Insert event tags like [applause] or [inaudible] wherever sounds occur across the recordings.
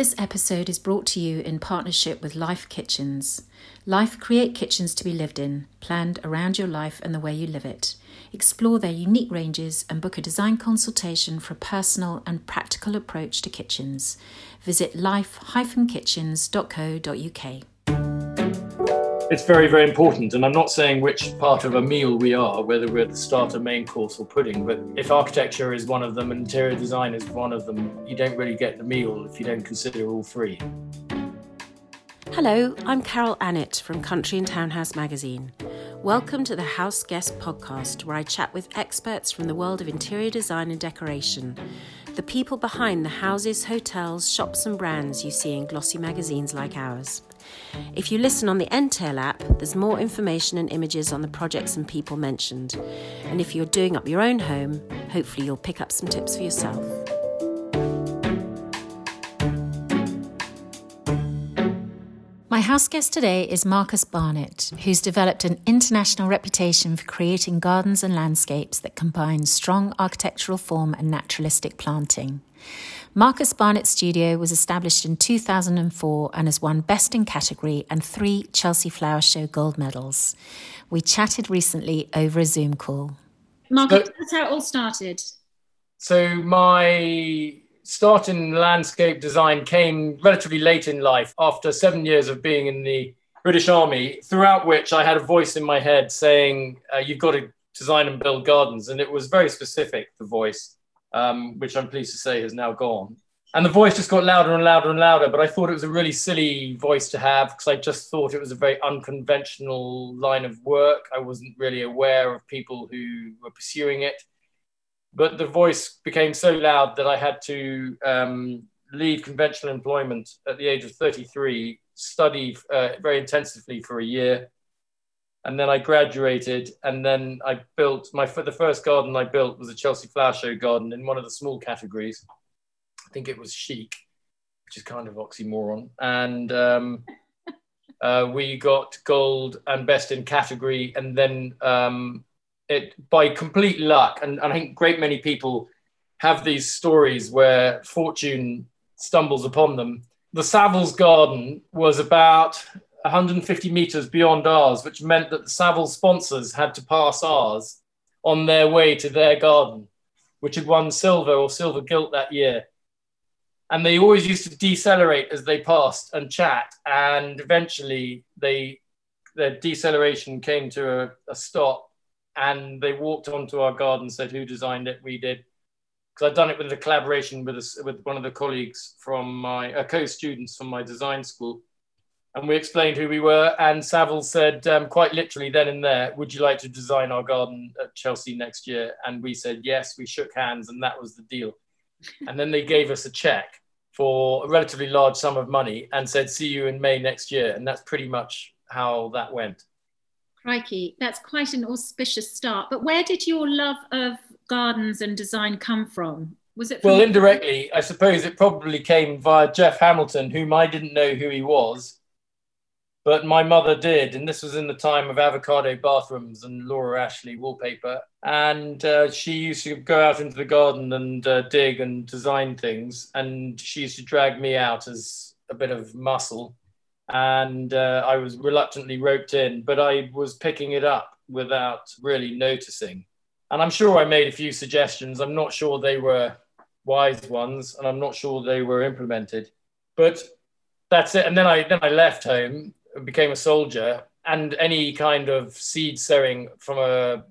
This episode is brought to you in partnership with Life Kitchens. Life create kitchens to be lived in, planned around your life and the way you live it. Explore their unique ranges and book a design consultation for a personal and practical approach to kitchens. Visit life-kitchens.co.uk. It's very, very important. And I'm not saying which part of a meal we are, whether we're the starter, main course, or pudding, but if architecture is one of them and interior design is one of them, you don't really get the meal if you don't consider all three. Hello, I'm Carol Annett from Country and Townhouse magazine. Welcome to the House Guest podcast, where I chat with experts from the world of interior design and decoration, the people behind the houses, hotels, shops, and brands you see in glossy magazines like ours. If you listen on the Entale app, there's more information and images on the projects and people mentioned. And if you're doing up your own home, hopefully you'll pick up some tips for yourself. My house guest today is Marcus Barnett, who's developed an international reputation for creating gardens and landscapes that combine strong architectural form and naturalistic planting. Marcus Barnett Studio was established in 2004 and has won Best in Category and three Chelsea Flower Show gold medals. We chatted recently over a Zoom call. Marcus, so, that's how it all started. So, my start in landscape design came relatively late in life after seven years of being in the British Army, throughout which I had a voice in my head saying, uh, You've got to design and build gardens. And it was very specific, the voice um, which I'm pleased to say has now gone. And the voice just got louder and louder and louder. But I thought it was a really silly voice to have because I just thought it was a very unconventional line of work. I wasn't really aware of people who were pursuing it. But the voice became so loud that I had to um, leave conventional employment at the age of 33, study uh, very intensively for a year, and then I graduated, and then I built my the first garden I built was a Chelsea Flower Show garden in one of the small categories. I think it was chic, which is kind of oxymoron, and um, [laughs] uh, we got gold and best in category, and then um, it by complete luck, and, and I think great many people have these stories where fortune stumbles upon them. The Savills Garden was about 150 meters beyond ours, which meant that the Savills sponsors had to pass ours on their way to their garden, which had won silver or silver gilt that year. And they always used to decelerate as they passed and chat. And eventually, they their deceleration came to a, a stop, and they walked onto our garden. Said, "Who designed it? We did." Because I'd done it with a collaboration with a, with one of the colleagues from my uh, co-students from my design school and we explained who we were. And Savills said, um, quite literally, then and there, "Would you like to design our garden at Chelsea next year?" And we said yes. We shook hands, and that was the deal. and then they gave us a check for a relatively large sum of money and said, "See you in May next year." And that's pretty much how that went. Crikey, that's quite an auspicious start. But where did your love of gardens and design come from? Was it? well, indirectly, I suppose it probably came via Geoff Hamilton, whom I didn't know who he was but my mother did, and this was in the time of avocado bathrooms and Laura Ashley wallpaper. And uh, she used to go out into the garden and uh, dig and design things, and she used to drag me out as a bit of muscle. And uh, I was reluctantly roped in, but I was picking it up without really noticing. And I'm sure I made a few suggestions. I'm not sure they were wise ones, and I'm not sure they were implemented. But that's it. And then I then I left home became a soldier, and any kind of seed sowing from a,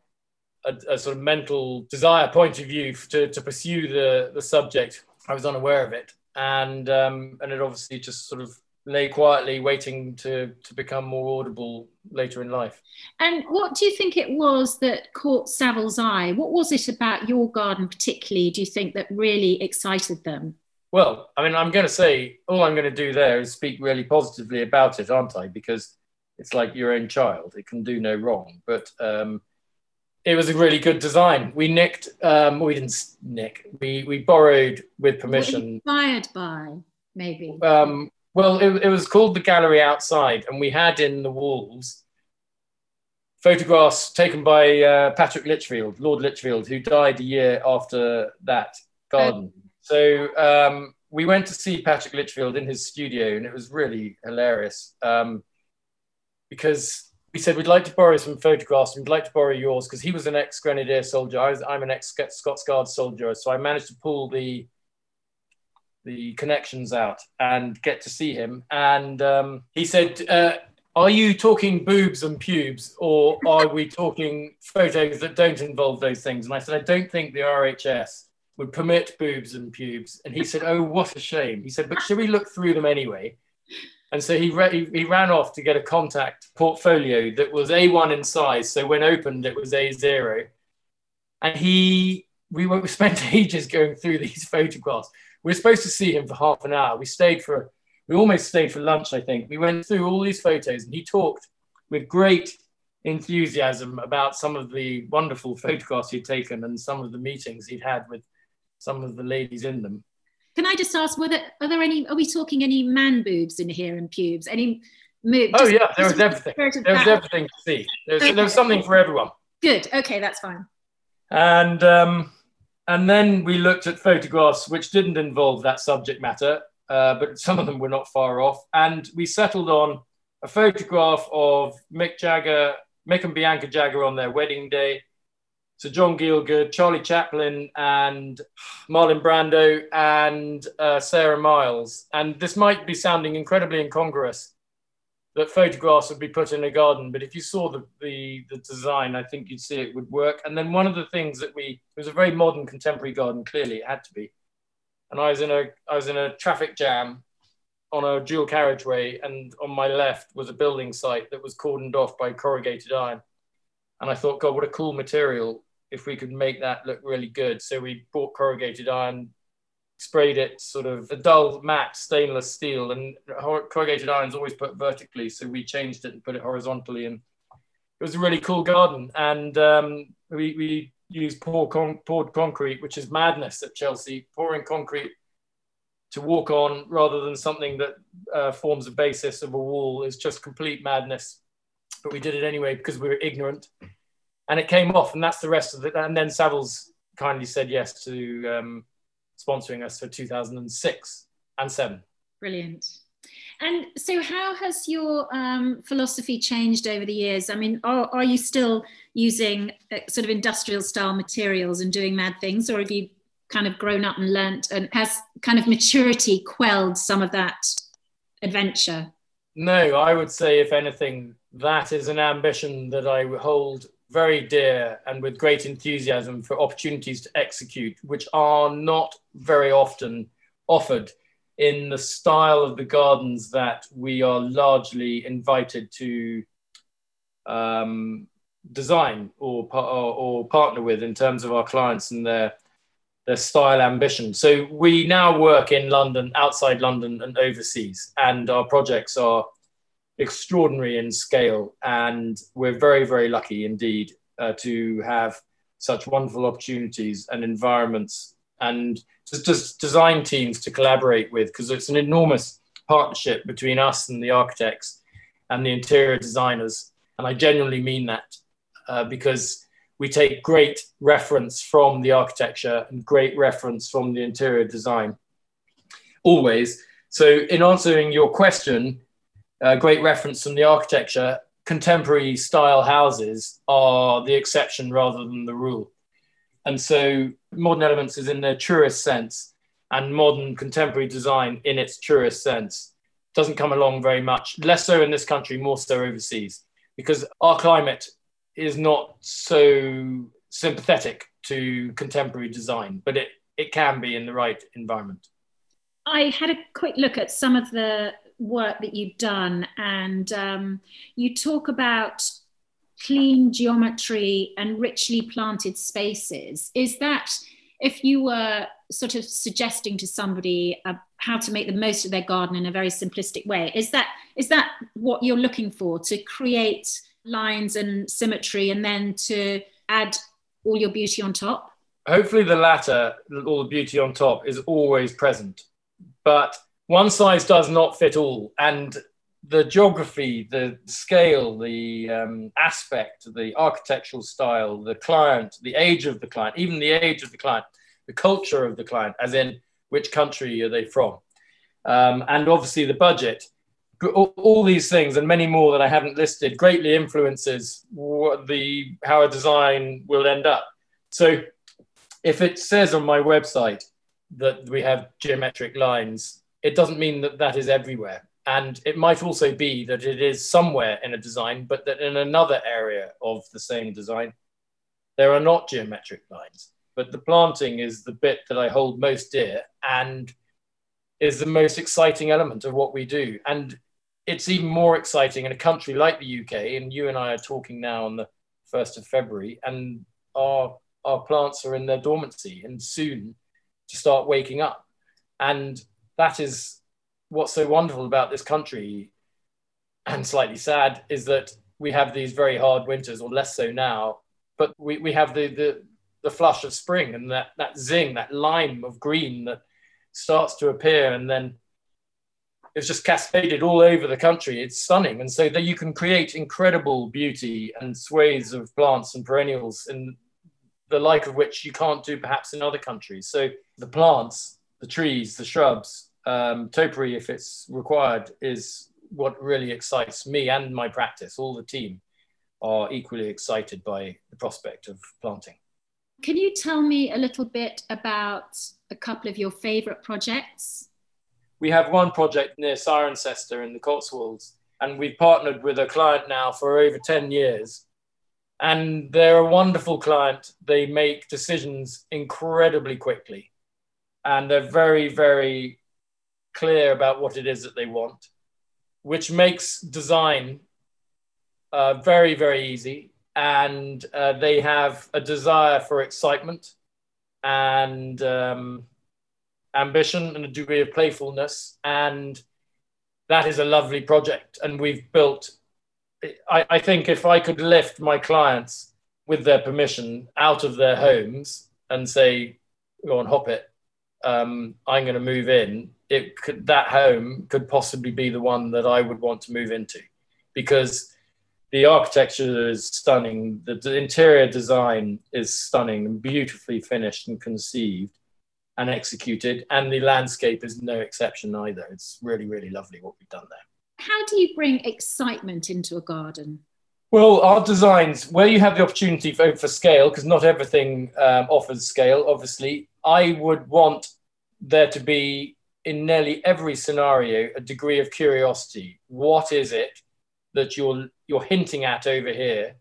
a, a sort of mental desire point of view to, to pursue the, the subject, I was unaware of it. And, um, and it obviously just sort of lay quietly waiting to, to become more audible later in life. And what do you think it was that caught Savills' eye? What was it about your garden, particularly, do you think, that really excited them? Well, I mean, I'm going to say all I'm going to do there is speak really positively about it, aren't I? Because it's like your own child; it can do no wrong. But um, it was a really good design. We nicked, um, we didn't nick, we we borrowed with permission. inspired by maybe. Um, well, it, it was called the gallery outside, and we had in the walls photographs taken by uh, Patrick Lichfield, Lord Lichfield, who died a year after that garden. So um, we went to see Patrick Lichfield in his studio, and it was really hilarious um, because we said we'd like to borrow some photographs and we'd like to borrow yours because he was an ex Grenadier soldier. I was, I'm an ex Scots Guard soldier, so I managed to pull the the connections out and get to see him. And um, he said, uh, "Are you talking boobs and pubes, or are we talking photos that don't involve those things?" And I said, "I don't think the RHS." Would permit boobs and pubes, and he said, "Oh, what a shame." He said, "But should we look through them anyway?" And so he, re- he ran off to get a contact portfolio that was A1 in size. So when opened, it was A0. And he, we, [laughs] we spent ages going through these photographs. We were supposed to see him for half an hour. We stayed for, we almost stayed for lunch, I think. We went through all these photos and he talked with great enthusiasm about some of the wonderful photographs he'd taken and some of the meetings he'd had with some of the ladies in them. Can I just ask, were there, are there any, are we talking any man boobs in here and pubes? Any moves? Oh, yeah, there was everything. There was everything to see. There's, okay. there was something for everyone. Good. Okay, that's fine. And, um, and then we looked at photographs which didn't involve that subject matter, uh, but some of them were not far off. And we settled on a photograph of Mick Jagger, Mick and Bianca Jagger on their wedding day, so John Gielgud, Charlie Chaplin, and Marlon Brando, and uh, Sarah Miles. And this might be sounding incredibly incongruous that photographs would be put in a garden, but if you saw the, the, the design, I think you'd see it would work. And then one of the things that we it was a very modern contemporary garden. Clearly, it had to be. And I was in a I was in a traffic jam on a dual carriageway, and on my left was a building site that was cordoned off by corrugated iron. And I thought, God, what a cool material if we could make that look really good. So we bought corrugated iron, sprayed it sort of a dull matte stainless steel, and corrugated iron is always put vertically. So we changed it and put it horizontally, and it was a really cool garden. And um, we, we used poured, con- poured concrete, which is madness at Chelsea, pouring concrete to walk on rather than something that uh, forms a basis of a wall is just complete madness. But we did it anyway because we were ignorant and it came off, and that's the rest of it. And then Savills kindly said yes to um, sponsoring us for 2006 and seven. Brilliant. And so, how has your um, philosophy changed over the years? I mean, are, are you still using uh, sort of industrial style materials and doing mad things, or have you kind of grown up and learnt and has kind of maturity quelled some of that adventure? No, I would say, if anything, that is an ambition that I hold very dear and with great enthusiasm for opportunities to execute, which are not very often offered in the style of the gardens that we are largely invited to um, design or, or, or, partner with in terms of our clients and their their style ambition. So we now work in London, outside London, and overseas, and our projects are extraordinary in scale, and we're very, very lucky indeed uh, to have such wonderful opportunities and environments and just, just design teams to collaborate with because it's an enormous partnership between us and the architects and the interior designers. And I genuinely mean that uh, because we take great reference from the architecture and great reference from the interior design always. So, in answering your question, uh, great reference from the architecture. Contemporary style houses are the exception rather than the rule. And so modern elements is in their truest sense, and modern contemporary design in its truest sense doesn't come along very much, less so in this country, more so overseas, because our climate is not so sympathetic to contemporary design, but it, it can be in the right environment. I had a quick look at some of the work that you've done, and um, you talk about clean geometry and richly planted spaces. Is that if you were sort of suggesting to somebody uh, how to make the most of their garden in a very simplistic way, is that is that what you're looking for to create lines and symmetry, and then to add all your beauty on top? Hopefully, the latter, all the beauty on top, is always present. But one size does not fit all. And the geography, the scale, the um, aspect, the architectural style, the client, the age of the client, even the age of the client, the culture of the client, as in which country are they from, um, and obviously the budget. All, these things and many more that I haven't listed greatly influences what the how a design will end up. So, if it says on my website that we have geometric lines, it doesn't mean that that is everywhere. And it might also be that it is somewhere in a design, but that in another area of the same design, there are not geometric lines. But the planting is the bit that I hold most dear and is the most exciting element of what we do. And it's even more exciting in a country like the UK. And you and I are talking now on the 1st of February, and our, our plants are in their dormancy and soon to start waking up. And that is what's so wonderful about this country and slightly sad is that we have these very hard winters, or less so now, but we, we have the, the, the flush of spring and that, that zing, that lime of green that starts to appear and then it's just cascaded all over the country. It's stunning. And so that you can create incredible beauty and swathes of plants and perennials in the like of which you can't do perhaps in other countries. So the plants, the trees, the shrubs, um, topiary, if it's required, is what really excites me and my practice, all the team are equally excited by the prospect of planting. Can you tell me a little bit about a couple of your favourite projects? We have one project near Cirencester in the Cotswolds, and we've partnered with a client now for over 10 years. And they're a wonderful client. They make decisions incredibly quickly, and they're very, very clear about what it is that they want, which makes design uh, very, very easy. And uh, they have a desire for excitement and um, ambition and a degree of playfulness. And that is a lovely project. And we've built, I, I think, if I could lift my clients with their permission out of their homes and say, go on, hop it, um, I'm going to move in, it could, that home could possibly be the one that I would want to move into because the architecture is stunning. The, the interior design is stunning and beautifully finished and conceived and executed. And the landscape is no exception either. It's really, really lovely what we've done there. How do you bring excitement into a garden? Well, our designs, where you have the opportunity for, for scale, because not everything um, offers scale, obviously, I would want there to be, in nearly every scenario, a degree of curiosity. What is it that you're you're hinting at over here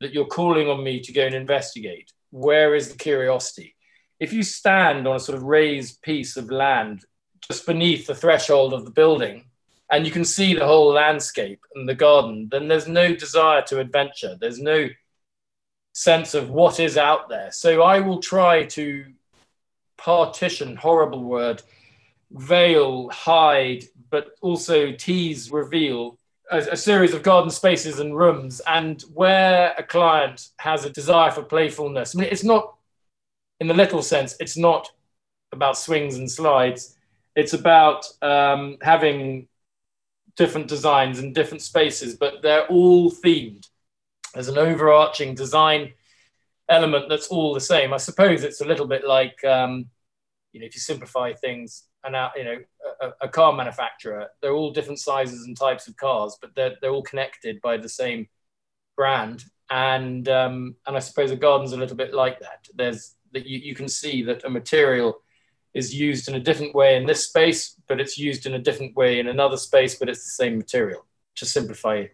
that you're calling on me to go and investigate? Where is the curiosity? If you stand on a sort of raised piece of land just beneath the threshold of the building and you can see the whole landscape and the garden then there's no desire to adventure. There's no sense of what is out there. So i will try to partition horrible word veil hide but also tease reveal a, a, series of garden spaces and rooms, and where a client has a desire for playfulness. I mean, it's not, in the little sense, it's not about swings and slides. It's about um, having different designs and different spaces, but they're all themed. There's an overarching design element that's all the same. I suppose it's a little bit like, um, you know, if you simplify things, and you know a, a, car manufacturer. They're all different sizes and types of cars, but they're they're all connected by the same brand. And um, and I suppose a garden's a little bit like that. There's that you, you can see that a material is used in a different way in this space, but it's used in a different way in another space, but it's the same material to simplify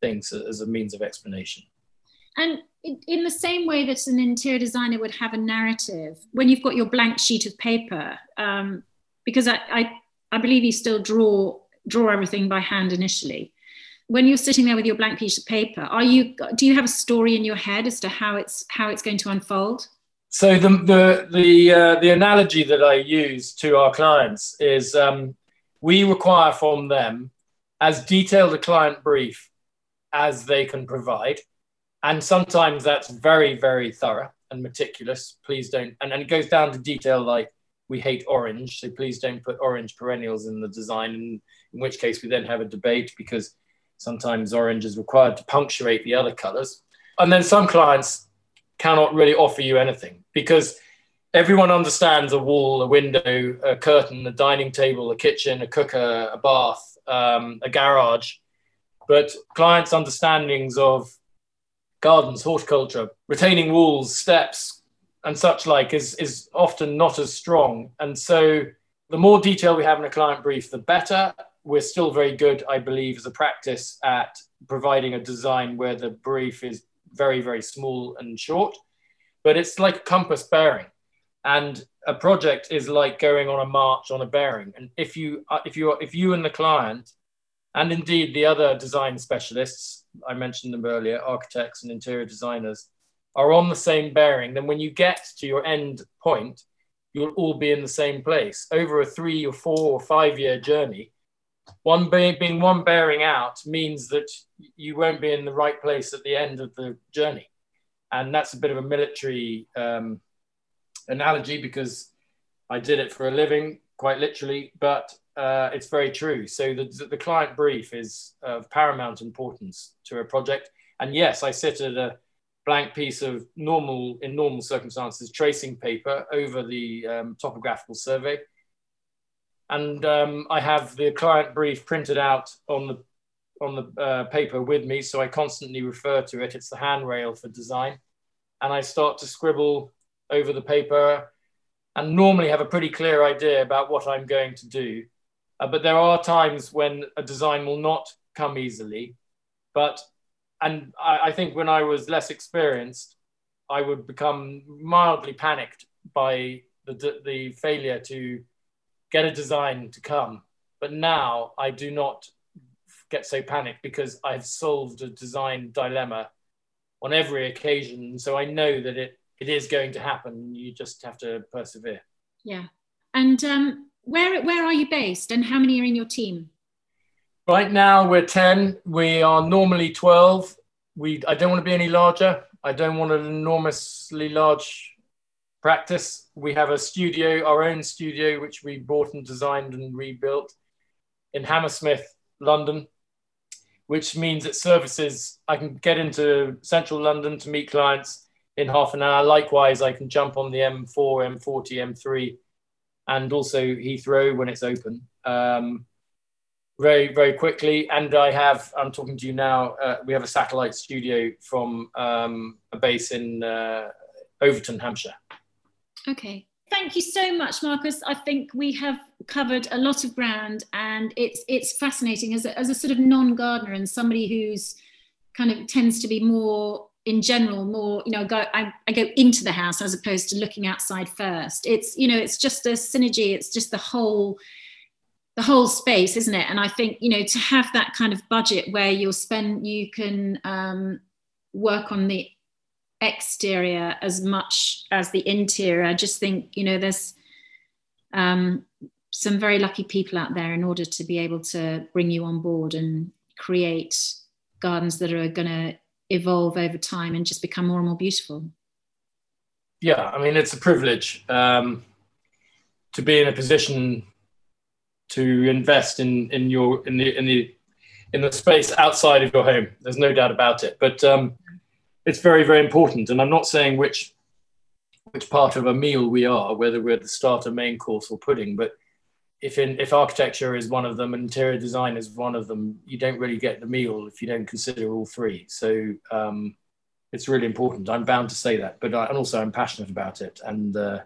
things as a means of explanation. And in the same way that an interior designer would have a narrative, when you've got your blank sheet of paper, um, because I, I, I believe you still draw draw everything by hand initially. When you're sitting there with your blank piece of paper, are you do you have a story in your head as to how it's how it's going to unfold? So the the the uh, the analogy that I use to our clients is um, we require from them as detailed a client brief as they can provide, and sometimes that's very very thorough and meticulous. Please don't, and, and it goes down to detail like we hate orange, so please don't put orange perennials in the design. In, in which case, we then have a debate because sometimes orange is required to punctuate the other colors. And then some clients cannot really offer you anything because everyone understands a wall, a window, a curtain, a dining table, a kitchen, a cooker, a bath, um, a garage. But clients' understandings of gardens, horticulture, retaining walls, steps, and such like is, is often not as strong. And so the more detail we have in a client brief, the better. We're still very good, I believe, as a practice at providing a design where the brief is very, very small and short. But it's like a compass bearing. And a project is like going on a march on a bearing. And if you, uh, if you, if you and the client, and indeed the other design specialists, I mentioned them earlier, architects and interior designers, are on the same bearing, then when you get to your end point, you'll all be in the same place over a three or four or five year journey. One being, being one bearing out means that you won't be in the right place at the end of the journey. And that's a bit of a military um, analogy because I did it for a living, quite literally, but uh, it's very true. So the, the client brief is of paramount importance to a project. And yes, I sit at a blank piece of normal, in normal circumstances, tracing paper over the um, topographical survey. And um, I have the client brief printed out on the on the uh, paper with me, so I constantly refer to it. It's the handrail for design, and I start to scribble over the paper, and normally have a pretty clear idea about what I'm going to do. Uh, but there are times when a design will not come easily, but and I, I, think when I was less experienced, I would become mildly panicked by the, the failure to get a design to come. But now I do not get so panicked because I've solved a design dilemma on every occasion. So I know that it, it is going to happen. You just have to persevere. Yeah. And um, where, where are you based and how many are in your team? Right now we're 10. We are normally 12. We, I don't want to be any larger. I don't want an enormously large practice. We have a studio, our own studio, which we bought and designed and rebuilt in Hammersmith, London, which means it services, I can get into central London to meet clients in half an hour. Likewise, I can jump on the M4, M40, M3, and also Heathrow when it's open. Um, very very quickly. And i have i'm talking to you now uh, we have a satellite studio from um, a base in uh, overton hampshire. Okay. Thank you so much marcus. I think we have covered a lot of ground and it's it's fascinating. As a, as a sort of non-gardener and somebody who's kind of tends to be more in general more you know go I, I go into the house as opposed to looking outside first. It's you know it's just a synergy. It's just the whole the whole space isn't it? And i think you know to have that kind of budget where you'll spend you can um, work on the exterior as much as the interior. I just think you know there's um, some very lucky people out there in order to be able to bring you on board and create gardens that are going to evolve over time and just become more and more beautiful. Yeah i mean it's a privilege. Um, to be in a position to invest in in your in the in the in the space outside of your home. There's no doubt about it. But um, it's very very important. And I'm not saying which which part of a meal we are, whether we're the starter, main course, or pudding. But if in if architecture is one of them and interior design is one of them, you don't really get the meal if you don't consider all three. So um, it's really important. I'm bound to say that, but I, and also I'm passionate about it. And uh,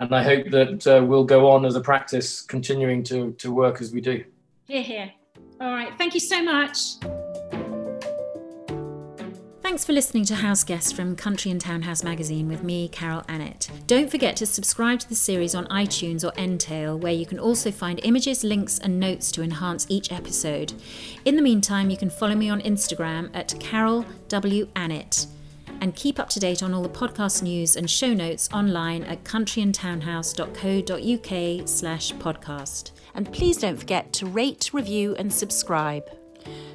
and I hope that uh, we'll go on as a practice, continuing to, to work as we do. Here, here. All right. Thank you so much. Thanks for listening to House Guests from Country and Townhouse magazine with me, Carol Annett. Don't forget to subscribe to the series on iTunes or Entale, where you can also find images, links, and notes to enhance each episode. In the meantime, you can follow me on Instagram at Carol W. Annett and keep up to date on all the podcast news and show notes online at countryandtownhouse.co.uk slash podcast. And please don't forget to rate, review and subscribe.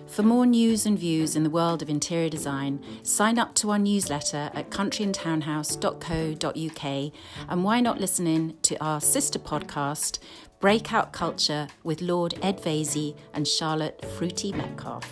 For more news and views in the world of interior design, sign up to our newsletter at countryandtownhouse.co.uk and why not listen in to our sister podcast, Breakout Culture with Lord Ed Vaizey and Charlotte Fruity Metcalf.